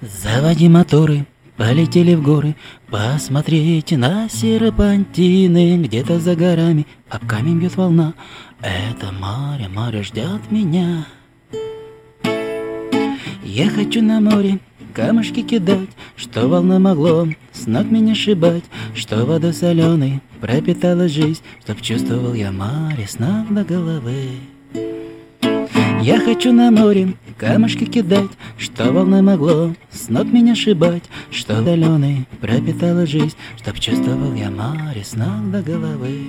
Заводи моторы, полетели в горы, посмотреть на серпантины, где-то за горами об камень бьет волна. Это море, море ждет меня. Я хочу на море камушки кидать, что волна могло с ног меня шибать, что вода соленой пропитала жизнь, чтоб чувствовал я море с ног до головы. Я хочу на море камушки кидать, что волны могло с ног меня шибать, что даленый пропитала жизнь, чтоб чувствовал я море с ног до головы.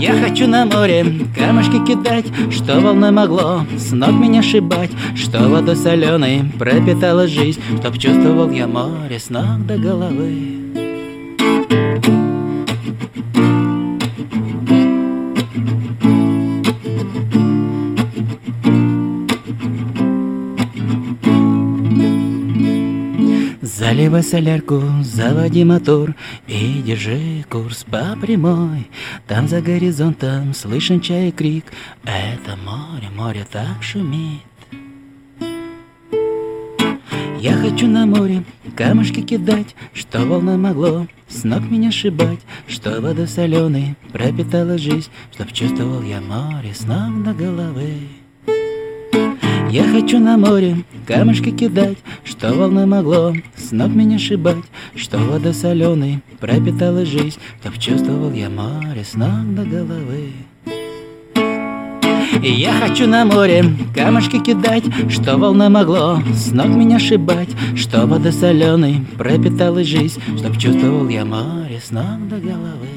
Я хочу на море камушки кидать, что волны могло с ног меня шибать, что водой соленой пропитала жизнь, чтоб чувствовал я море с ног до головы. Заливай солярку, заводи мотор И держи курс по прямой Там за горизонтом слышен чай крик Это море, море так шумит я хочу на море камушки кидать, что волна могло с ног меня шибать, что вода соленой пропитала жизнь, чтоб чувствовал я море с ног до головы. Я хочу на море камушки кидать, Что волны могло с ног меня шибать, Что вода соленой пропитала жизнь, Чтоб чувствовал я море с ног до головы. Я хочу на море камушки кидать, Что волна могло с ног меня шибать, Что вода соленой пропитала жизнь, Чтоб чувствовал я море с ног до головы.